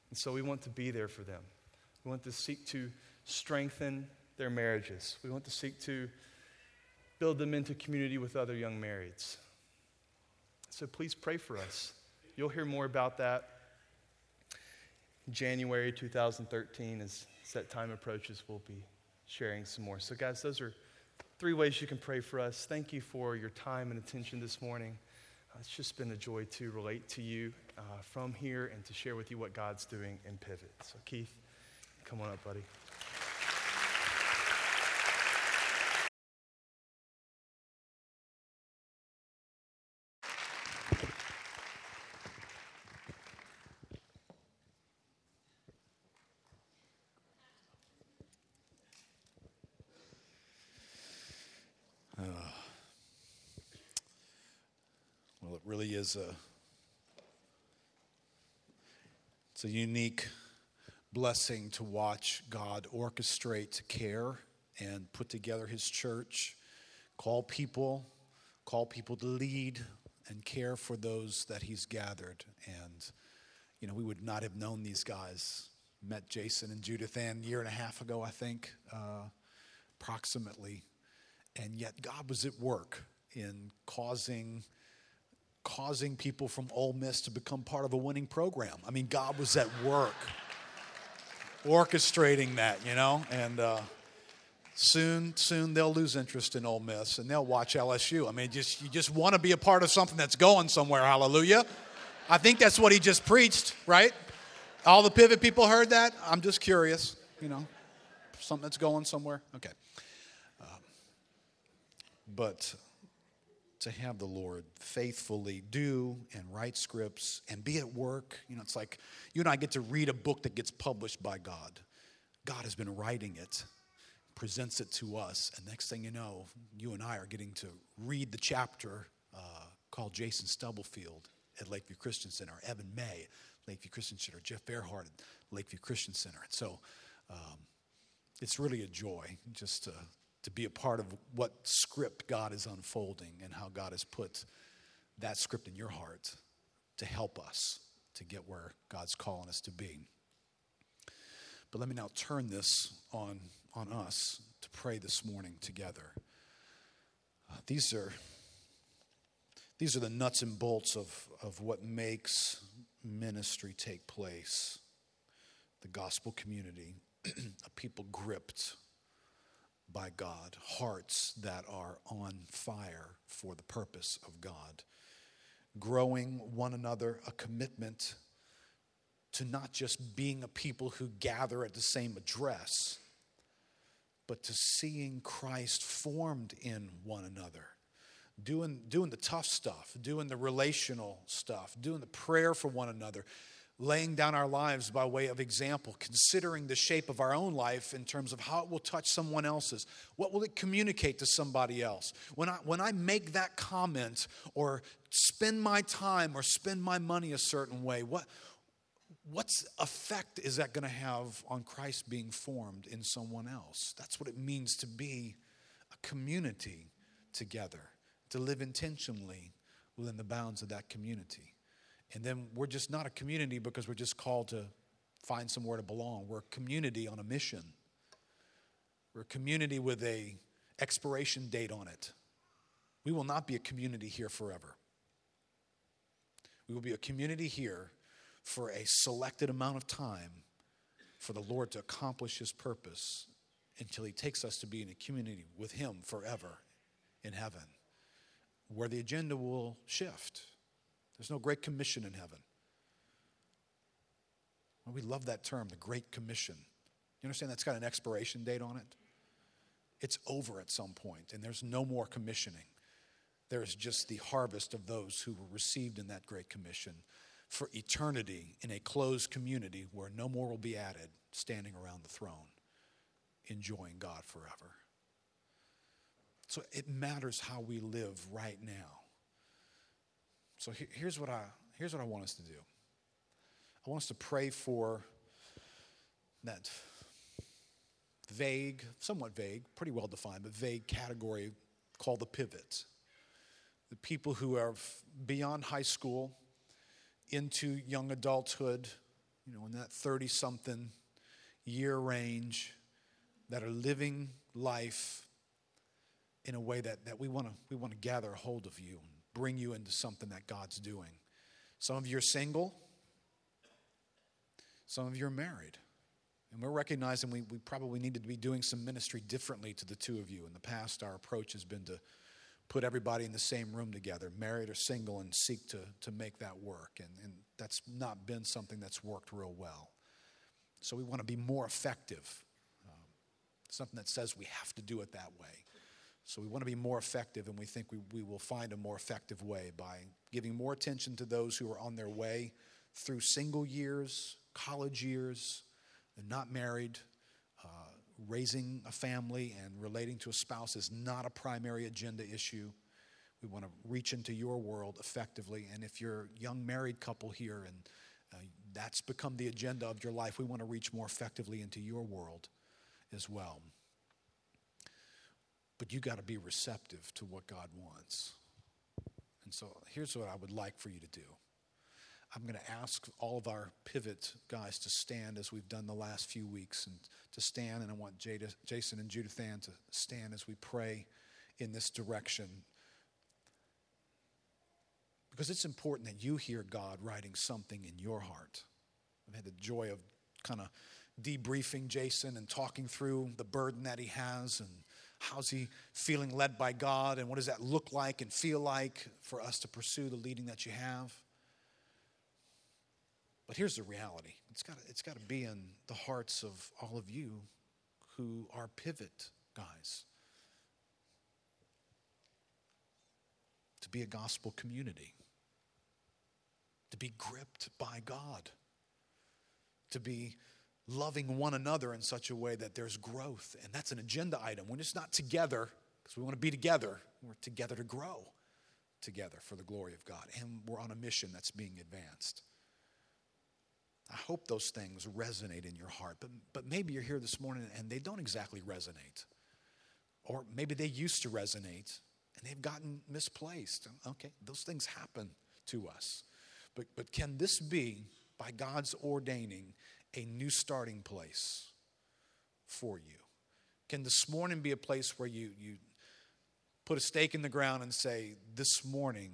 And so we want to be there for them. We want to seek to strengthen their marriages. We want to seek to build them into community with other young marrieds. So please pray for us. You'll hear more about that January 2013, as that time approaches, we'll be sharing some more. So, guys, those are three ways you can pray for us. Thank you for your time and attention this morning. Uh, it's just been a joy to relate to you uh, from here and to share with you what God's doing in Pivot. So, Keith, come on up, buddy. Is a it's a unique blessing to watch God orchestrate care and put together His church, call people, call people to lead and care for those that He's gathered. And you know, we would not have known these guys. Met Jason and Judith Ann a year and a half ago, I think, uh, approximately and yet God was at work in causing causing people from Ole Miss to become part of a winning program. I mean, God was at work orchestrating that, you know, and uh, soon, soon they'll lose interest in Ole Miss and they'll watch LSU. I mean, just you just want to be a part of something that's going somewhere. Hallelujah! I think that's what he just preached, right? All the pivot people heard that. I'm just curious, you know, something that's going somewhere. Okay but to have the Lord faithfully do and write scripts and be at work. You know, it's like you and I get to read a book that gets published by God. God has been writing it, presents it to us, and next thing you know, you and I are getting to read the chapter uh, called Jason Stubblefield at Lakeview Christian Center, Evan May, Lakeview Christian Center, Jeff Earhart at Lakeview Christian Center. And so um, it's really a joy just to to be a part of what script God is unfolding and how God has put that script in your heart to help us to get where God's calling us to be. But let me now turn this on, on us to pray this morning together. Uh, these are these are the nuts and bolts of, of what makes ministry take place. The gospel community, a people gripped by God, hearts that are on fire for the purpose of God, growing one another a commitment to not just being a people who gather at the same address, but to seeing Christ formed in one another. Doing, doing the tough stuff, doing the relational stuff, doing the prayer for one another, laying down our lives by way of example, considering the shape of our own life in terms of how it will touch someone else's. What will it communicate to somebody else? When I, when I make that comment or spend my time or spend my money a certain way, what, what's effect is that going to have on Christ being formed in someone else? That's what it means to be a community together, to live intentionally within the bounds of that community. And then we're just not a community because we're just called to find somewhere to belong. We're a community on a mission. We're a community with a expiration date on it. We will not be a community here forever. We will be a community here for a selected amount of time for the Lord to accomplish his purpose until he takes us to be in a community with him forever in heaven, where the agenda will shift there's no Great Commission in heaven. Well, we love that term, the Great Commission. You understand that's got an expiration date on it? It's over at some point, and there's no more commissioning. There is just the harvest of those who were received in that Great Commission for eternity in a closed community where no more will be added, standing around the throne, enjoying God forever. So it matters how we live right now. So here's what I here's what I want us to do. I want us to pray for that vague, somewhat vague, pretty well defined, but vague category called the pivot. The people who are beyond high school into young adulthood, you know, in that 30 something year range, that are living life in a way that, that we want to we want to gather a hold of you bring you into something that God's doing. Some of you are single, some of you are married. And we're recognizing we, we probably needed to be doing some ministry differently to the two of you. In the past, our approach has been to put everybody in the same room together, married or single, and seek to, to make that work. And, and that's not been something that's worked real well. So we want to be more effective. Um, something that says we have to do it that way. So we want to be more effective, and we think we, we will find a more effective way by giving more attention to those who are on their way through single years, college years, and not married, uh, raising a family and relating to a spouse is not a primary agenda issue. We want to reach into your world effectively. And if you're a young married couple here and uh, that's become the agenda of your life, we want to reach more effectively into your world as well. But you got to be receptive to what God wants. And so here's what I would like for you to do. I'm going to ask all of our pivot guys to stand as we've done the last few weeks and to stand. And I want Jada, Jason and Judith Ann to stand as we pray in this direction. Because it's important that you hear God writing something in your heart. I've had the joy of kind of debriefing Jason and talking through the burden that he has and how's he feeling led by God and what does that look like and feel like for us to pursue the leading that you have. But here's the reality it's got it's to be in the hearts of all of you who are pivot guys. To be a gospel community, to be gripped by God, to be loving one another in such a way that there's growth. And that's an agenda item. We're just not together because we want to be together, we're together to grow together for the glory of God. And we're on a mission that's being advanced. I hope those things resonate in your heart. But, but maybe you're here this morning and they don't exactly resonate. Or maybe they used to resonate and they've gotten misplaced. Okay, those things happen to us. But, but can this be, by God's ordaining, a new starting place for you? Can this morning be a place where you, you put a stake in the ground and say, This morning,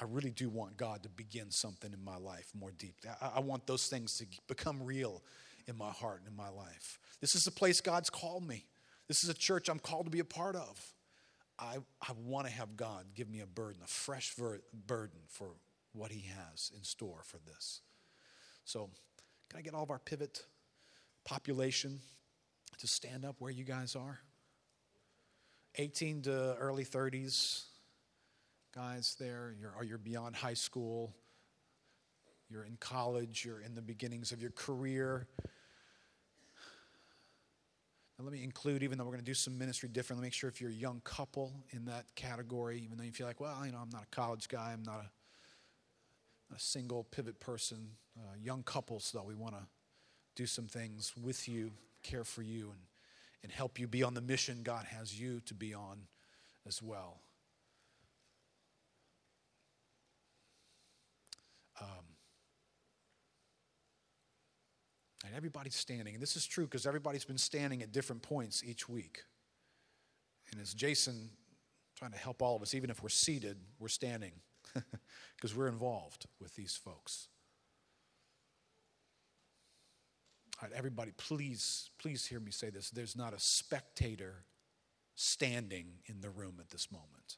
I really do want God to begin something in my life more deep. I, I want those things to become real in my heart and in my life. This is the place God's called me. This is a church I'm called to be a part of. I, I want to have God give me a burden, a fresh ver- burden for what He has in store for this. So, can I get all of our pivot population to stand up where you guys are? 18 to early 30s guys there, you're, or you're beyond high school, you're in college, you're in the beginnings of your career. Now, let me include, even though we're going to do some ministry differently, make sure if you're a young couple in that category, even though you feel like, well, you know, I'm not a college guy, I'm not a, a single pivot person. Uh, young couples, though, we want to do some things with you, care for you, and, and help you be on the mission God has you to be on as well. Um, and everybody's standing. And this is true because everybody's been standing at different points each week. And as Jason trying to help all of us, even if we're seated, we're standing because we're involved with these folks. All right, everybody, please, please hear me say this. There's not a spectator standing in the room at this moment.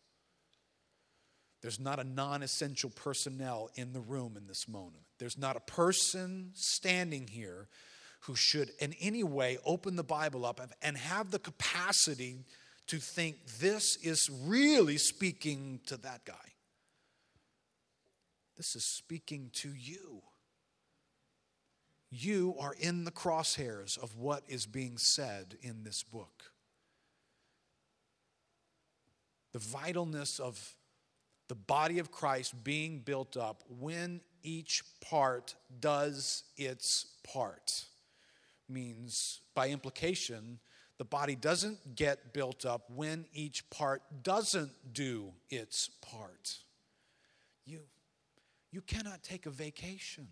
There's not a non essential personnel in the room in this moment. There's not a person standing here who should, in any way, open the Bible up and have the capacity to think this is really speaking to that guy. This is speaking to you. You are in the crosshairs of what is being said in this book. The vitalness of the body of Christ being built up when each part does its part. Means, by implication, the body doesn't get built up when each part doesn't do its part. You, cannot take a vacation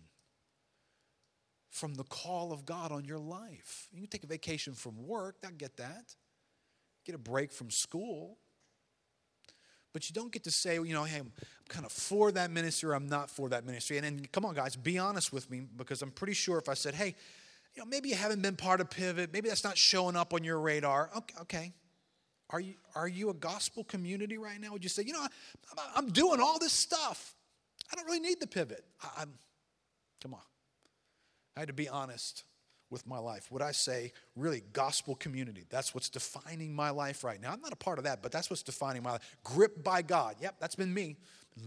from the call of God on your life. You can take a vacation from work, I get that. Get a break from school. But you don't get to say, you know, hey, I'm kind of for that ministry or I'm not for that ministry. And then, come on, guys, be honest with me because I'm pretty sure if I said, hey, you know, maybe you haven't been part of Pivot, maybe that's not showing up on your radar. Okay, okay. Are you, are you a gospel community right now? Would you say, you know, I'm, I'm doing all this stuff. I don't really need the pivot. I, I'm, come on. I had to be honest with my life? Would I say, really, gospel community? That's what's defining my life right now. I'm not a part of that, but that's what's defining my life. Gripped by God. Yep, that's been me.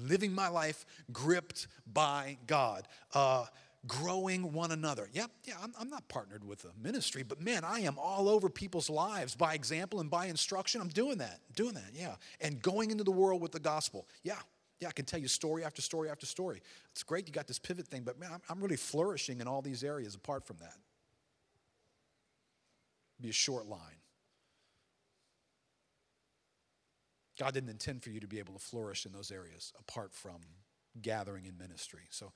Living my life gripped by God. Uh, growing one another. Yep, yeah, I'm, I'm not partnered with a ministry, but man, I am all over people's lives by example and by instruction. I'm doing that, doing that, yeah. And going into the world with the gospel. Yeah, yeah, I can tell you story after story after story. It's great you got this pivot thing, but man, I'm, I'm really flourishing in all these areas apart from that. Be a short line. God didn't intend for you to be able to flourish in those areas apart from gathering in ministry. So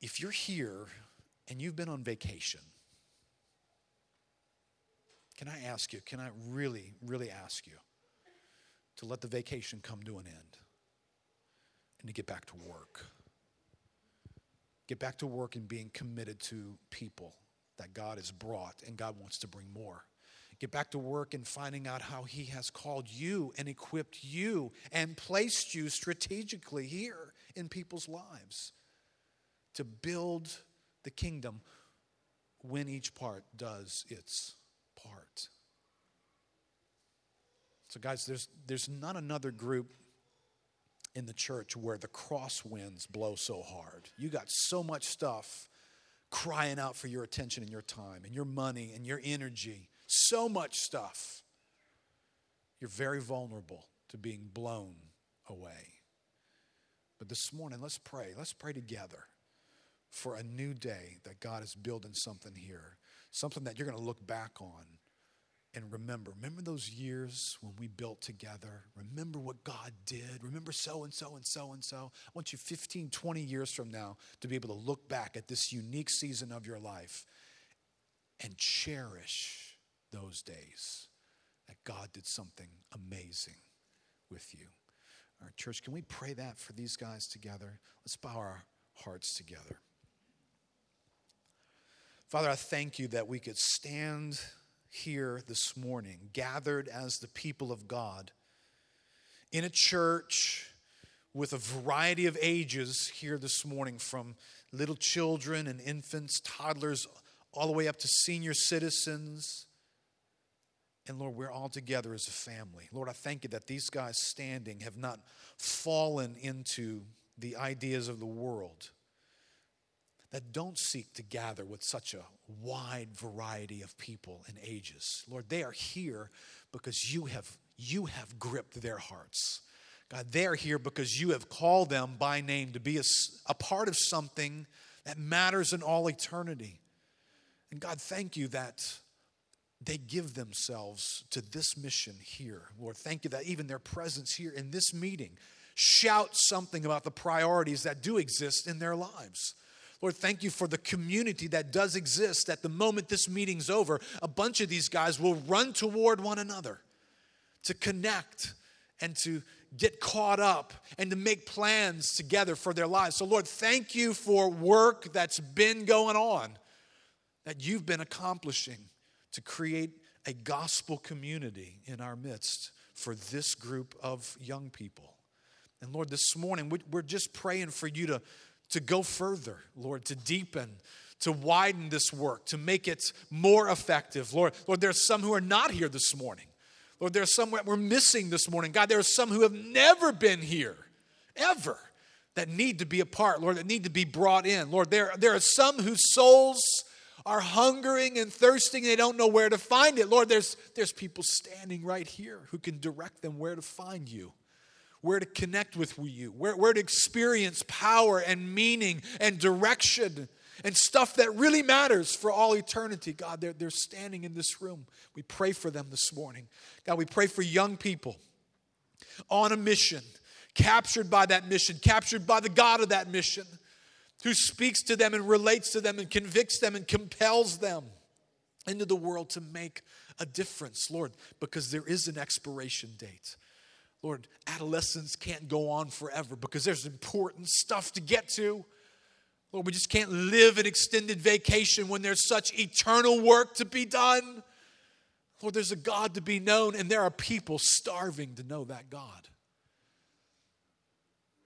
if you're here and you've been on vacation, can I ask you, can I really, really ask you to let the vacation come to an end and to get back to work? Get back to work and being committed to people that God has brought and God wants to bring more. Get back to work and finding out how He has called you and equipped you and placed you strategically here in people's lives to build the kingdom when each part does its part. So, guys, there's, there's not another group in the church where the crosswinds blow so hard. You got so much stuff crying out for your attention and your time and your money and your energy. So much stuff. You're very vulnerable to being blown away. But this morning, let's pray. Let's pray together for a new day that God is building something here, something that you're going to look back on and remember. Remember those years when we built together? Remember what God did? Remember so and so and so and so? I want you 15, 20 years from now to be able to look back at this unique season of your life and cherish those days that God did something amazing with you. Right, church, can we pray that for these guys together? Let's bow our hearts together. Father, I thank you that we could stand here this morning, gathered as the people of God, in a church with a variety of ages here this morning, from little children and infants, toddlers, all the way up to senior citizens. And Lord, we're all together as a family. Lord, I thank you that these guys standing have not fallen into the ideas of the world that don't seek to gather with such a wide variety of people and ages. Lord, they are here because you have you have gripped their hearts. God, they're here because you have called them by name to be a, a part of something that matters in all eternity. And God, thank you that they give themselves to this mission here. Lord, thank you that even their presence here in this meeting shout something about the priorities that do exist in their lives. Lord, thank you for the community that does exist. At the moment this meeting's over, a bunch of these guys will run toward one another to connect and to get caught up and to make plans together for their lives. So, Lord, thank you for work that's been going on, that you've been accomplishing to create a gospel community in our midst for this group of young people. And Lord, this morning, we're just praying for you to to go further, Lord, to deepen, to widen this work, to make it more effective. Lord, Lord, there are some who are not here this morning. Lord, there's some we're missing this morning. God, there are some who have never been here, ever, that need to be a part, Lord, that need to be brought in. Lord, there, there are some whose souls are hungering and thirsting, they don't know where to find it. Lord, there's, there's people standing right here who can direct them where to find you where to connect with you, where, where to experience power and meaning and direction and stuff that really matters for all eternity. God, they're, they're standing in this room. We pray for them this morning. God, we pray for young people on a mission, captured by that mission, captured by the God of that mission, who speaks to them and relates to them and convicts them and compels them into the world to make a difference, Lord, because there is an expiration date. Lord, adolescence can't go on forever because there's important stuff to get to. Lord, we just can't live an extended vacation when there's such eternal work to be done. Lord, there's a God to be known, and there are people starving to know that God.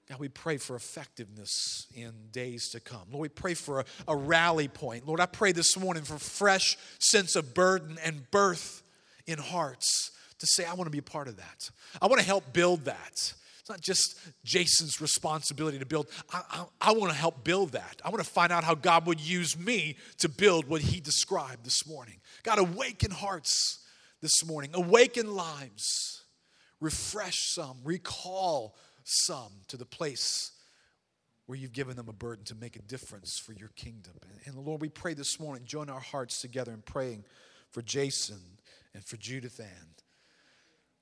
God, we pray for effectiveness in days to come. Lord, we pray for a, a rally point. Lord, I pray this morning for fresh sense of burden and birth in hearts to say, I want to be a part of that. I want to help build that. It's not just Jason's responsibility to build. I, I, I want to help build that. I want to find out how God would use me to build what he described this morning. God, awaken hearts this morning, awaken lives, refresh some, recall some to the place where you've given them a burden to make a difference for your kingdom. And, and Lord, we pray this morning, join our hearts together in praying for Jason and for Judith Ann.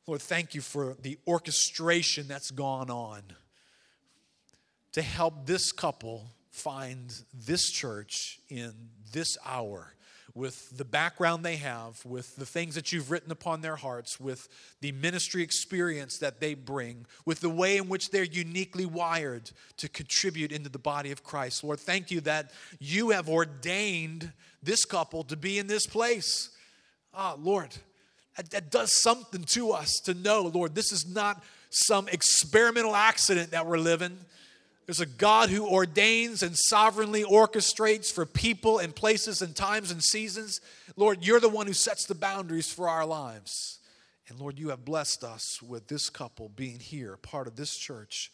Lord, thank you for the orchestration that's gone on to help this couple find this church in this hour with the background they have, with the things that you've written upon their hearts, with the ministry experience that they bring, with the way in which they're uniquely wired to contribute into the body of Christ. Lord, thank you that you have ordained this couple to be in this place. Ah, Lord, that, does something to us to know, Lord, this is not some experimental accident that we're living. There's a God who ordains and sovereignly orchestrates for people and places and times and seasons. Lord, you're the one who sets the boundaries for our lives. And Lord, you have blessed us with this couple being here, part of this church.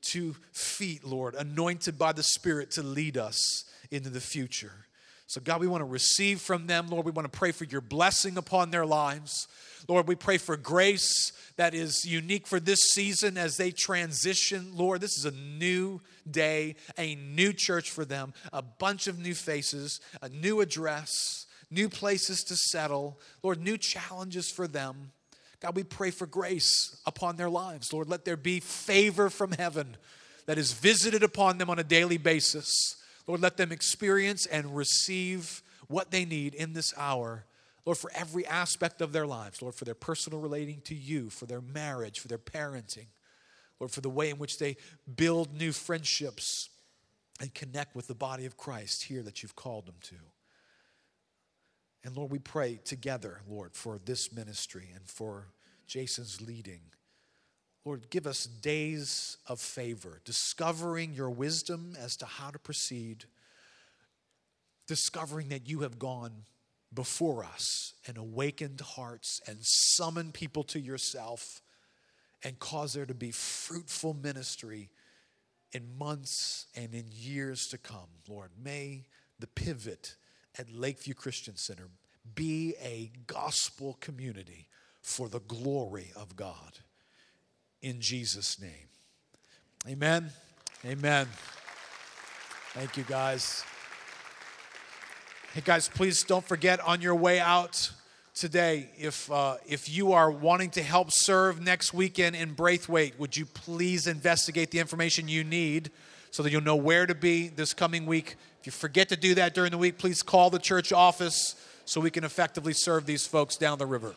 Two feet, Lord, anointed by the Spirit to lead us into the future. So, God, we want to receive from them. Lord, we want to pray for your blessing upon their lives. Lord, we pray for grace that is unique for this season as they transition. Lord, this is a new day, a new church for them, a bunch of new faces, a new address, new places to settle. Lord, new challenges for them. God, we pray for grace upon their lives. Lord, let there be favor from heaven that is visited upon them on a daily basis. Lord, let them experience and receive what they need in this hour Lord, for every aspect of their lives, Lord, for their personal relating to you, for their marriage, for their parenting, Lord, for the way in which they build new friendships and connect with the body of Christ here that you've called them to. And Lord, we pray together, Lord, for this ministry and for Jason's leading. Lord, give us days of favor, discovering your wisdom as to how to proceed, discovering that you have gone before us and awakened hearts and summon people to yourself and cause there to be fruitful ministry in months and in years to come. Lord, may the pivot at Lakeview Christian Center be a gospel community for the glory of God. In Jesus' name. Amen. Amen. Thank you, guys. Hey, guys, please don't forget on your way out today, if, uh, if you are wanting to help serve next weekend in Braithwaite, would you please investigate the information you need so that you'll know where to be this coming week? If you forget to do that during the week, please call the church office so we can effectively serve these folks down the river.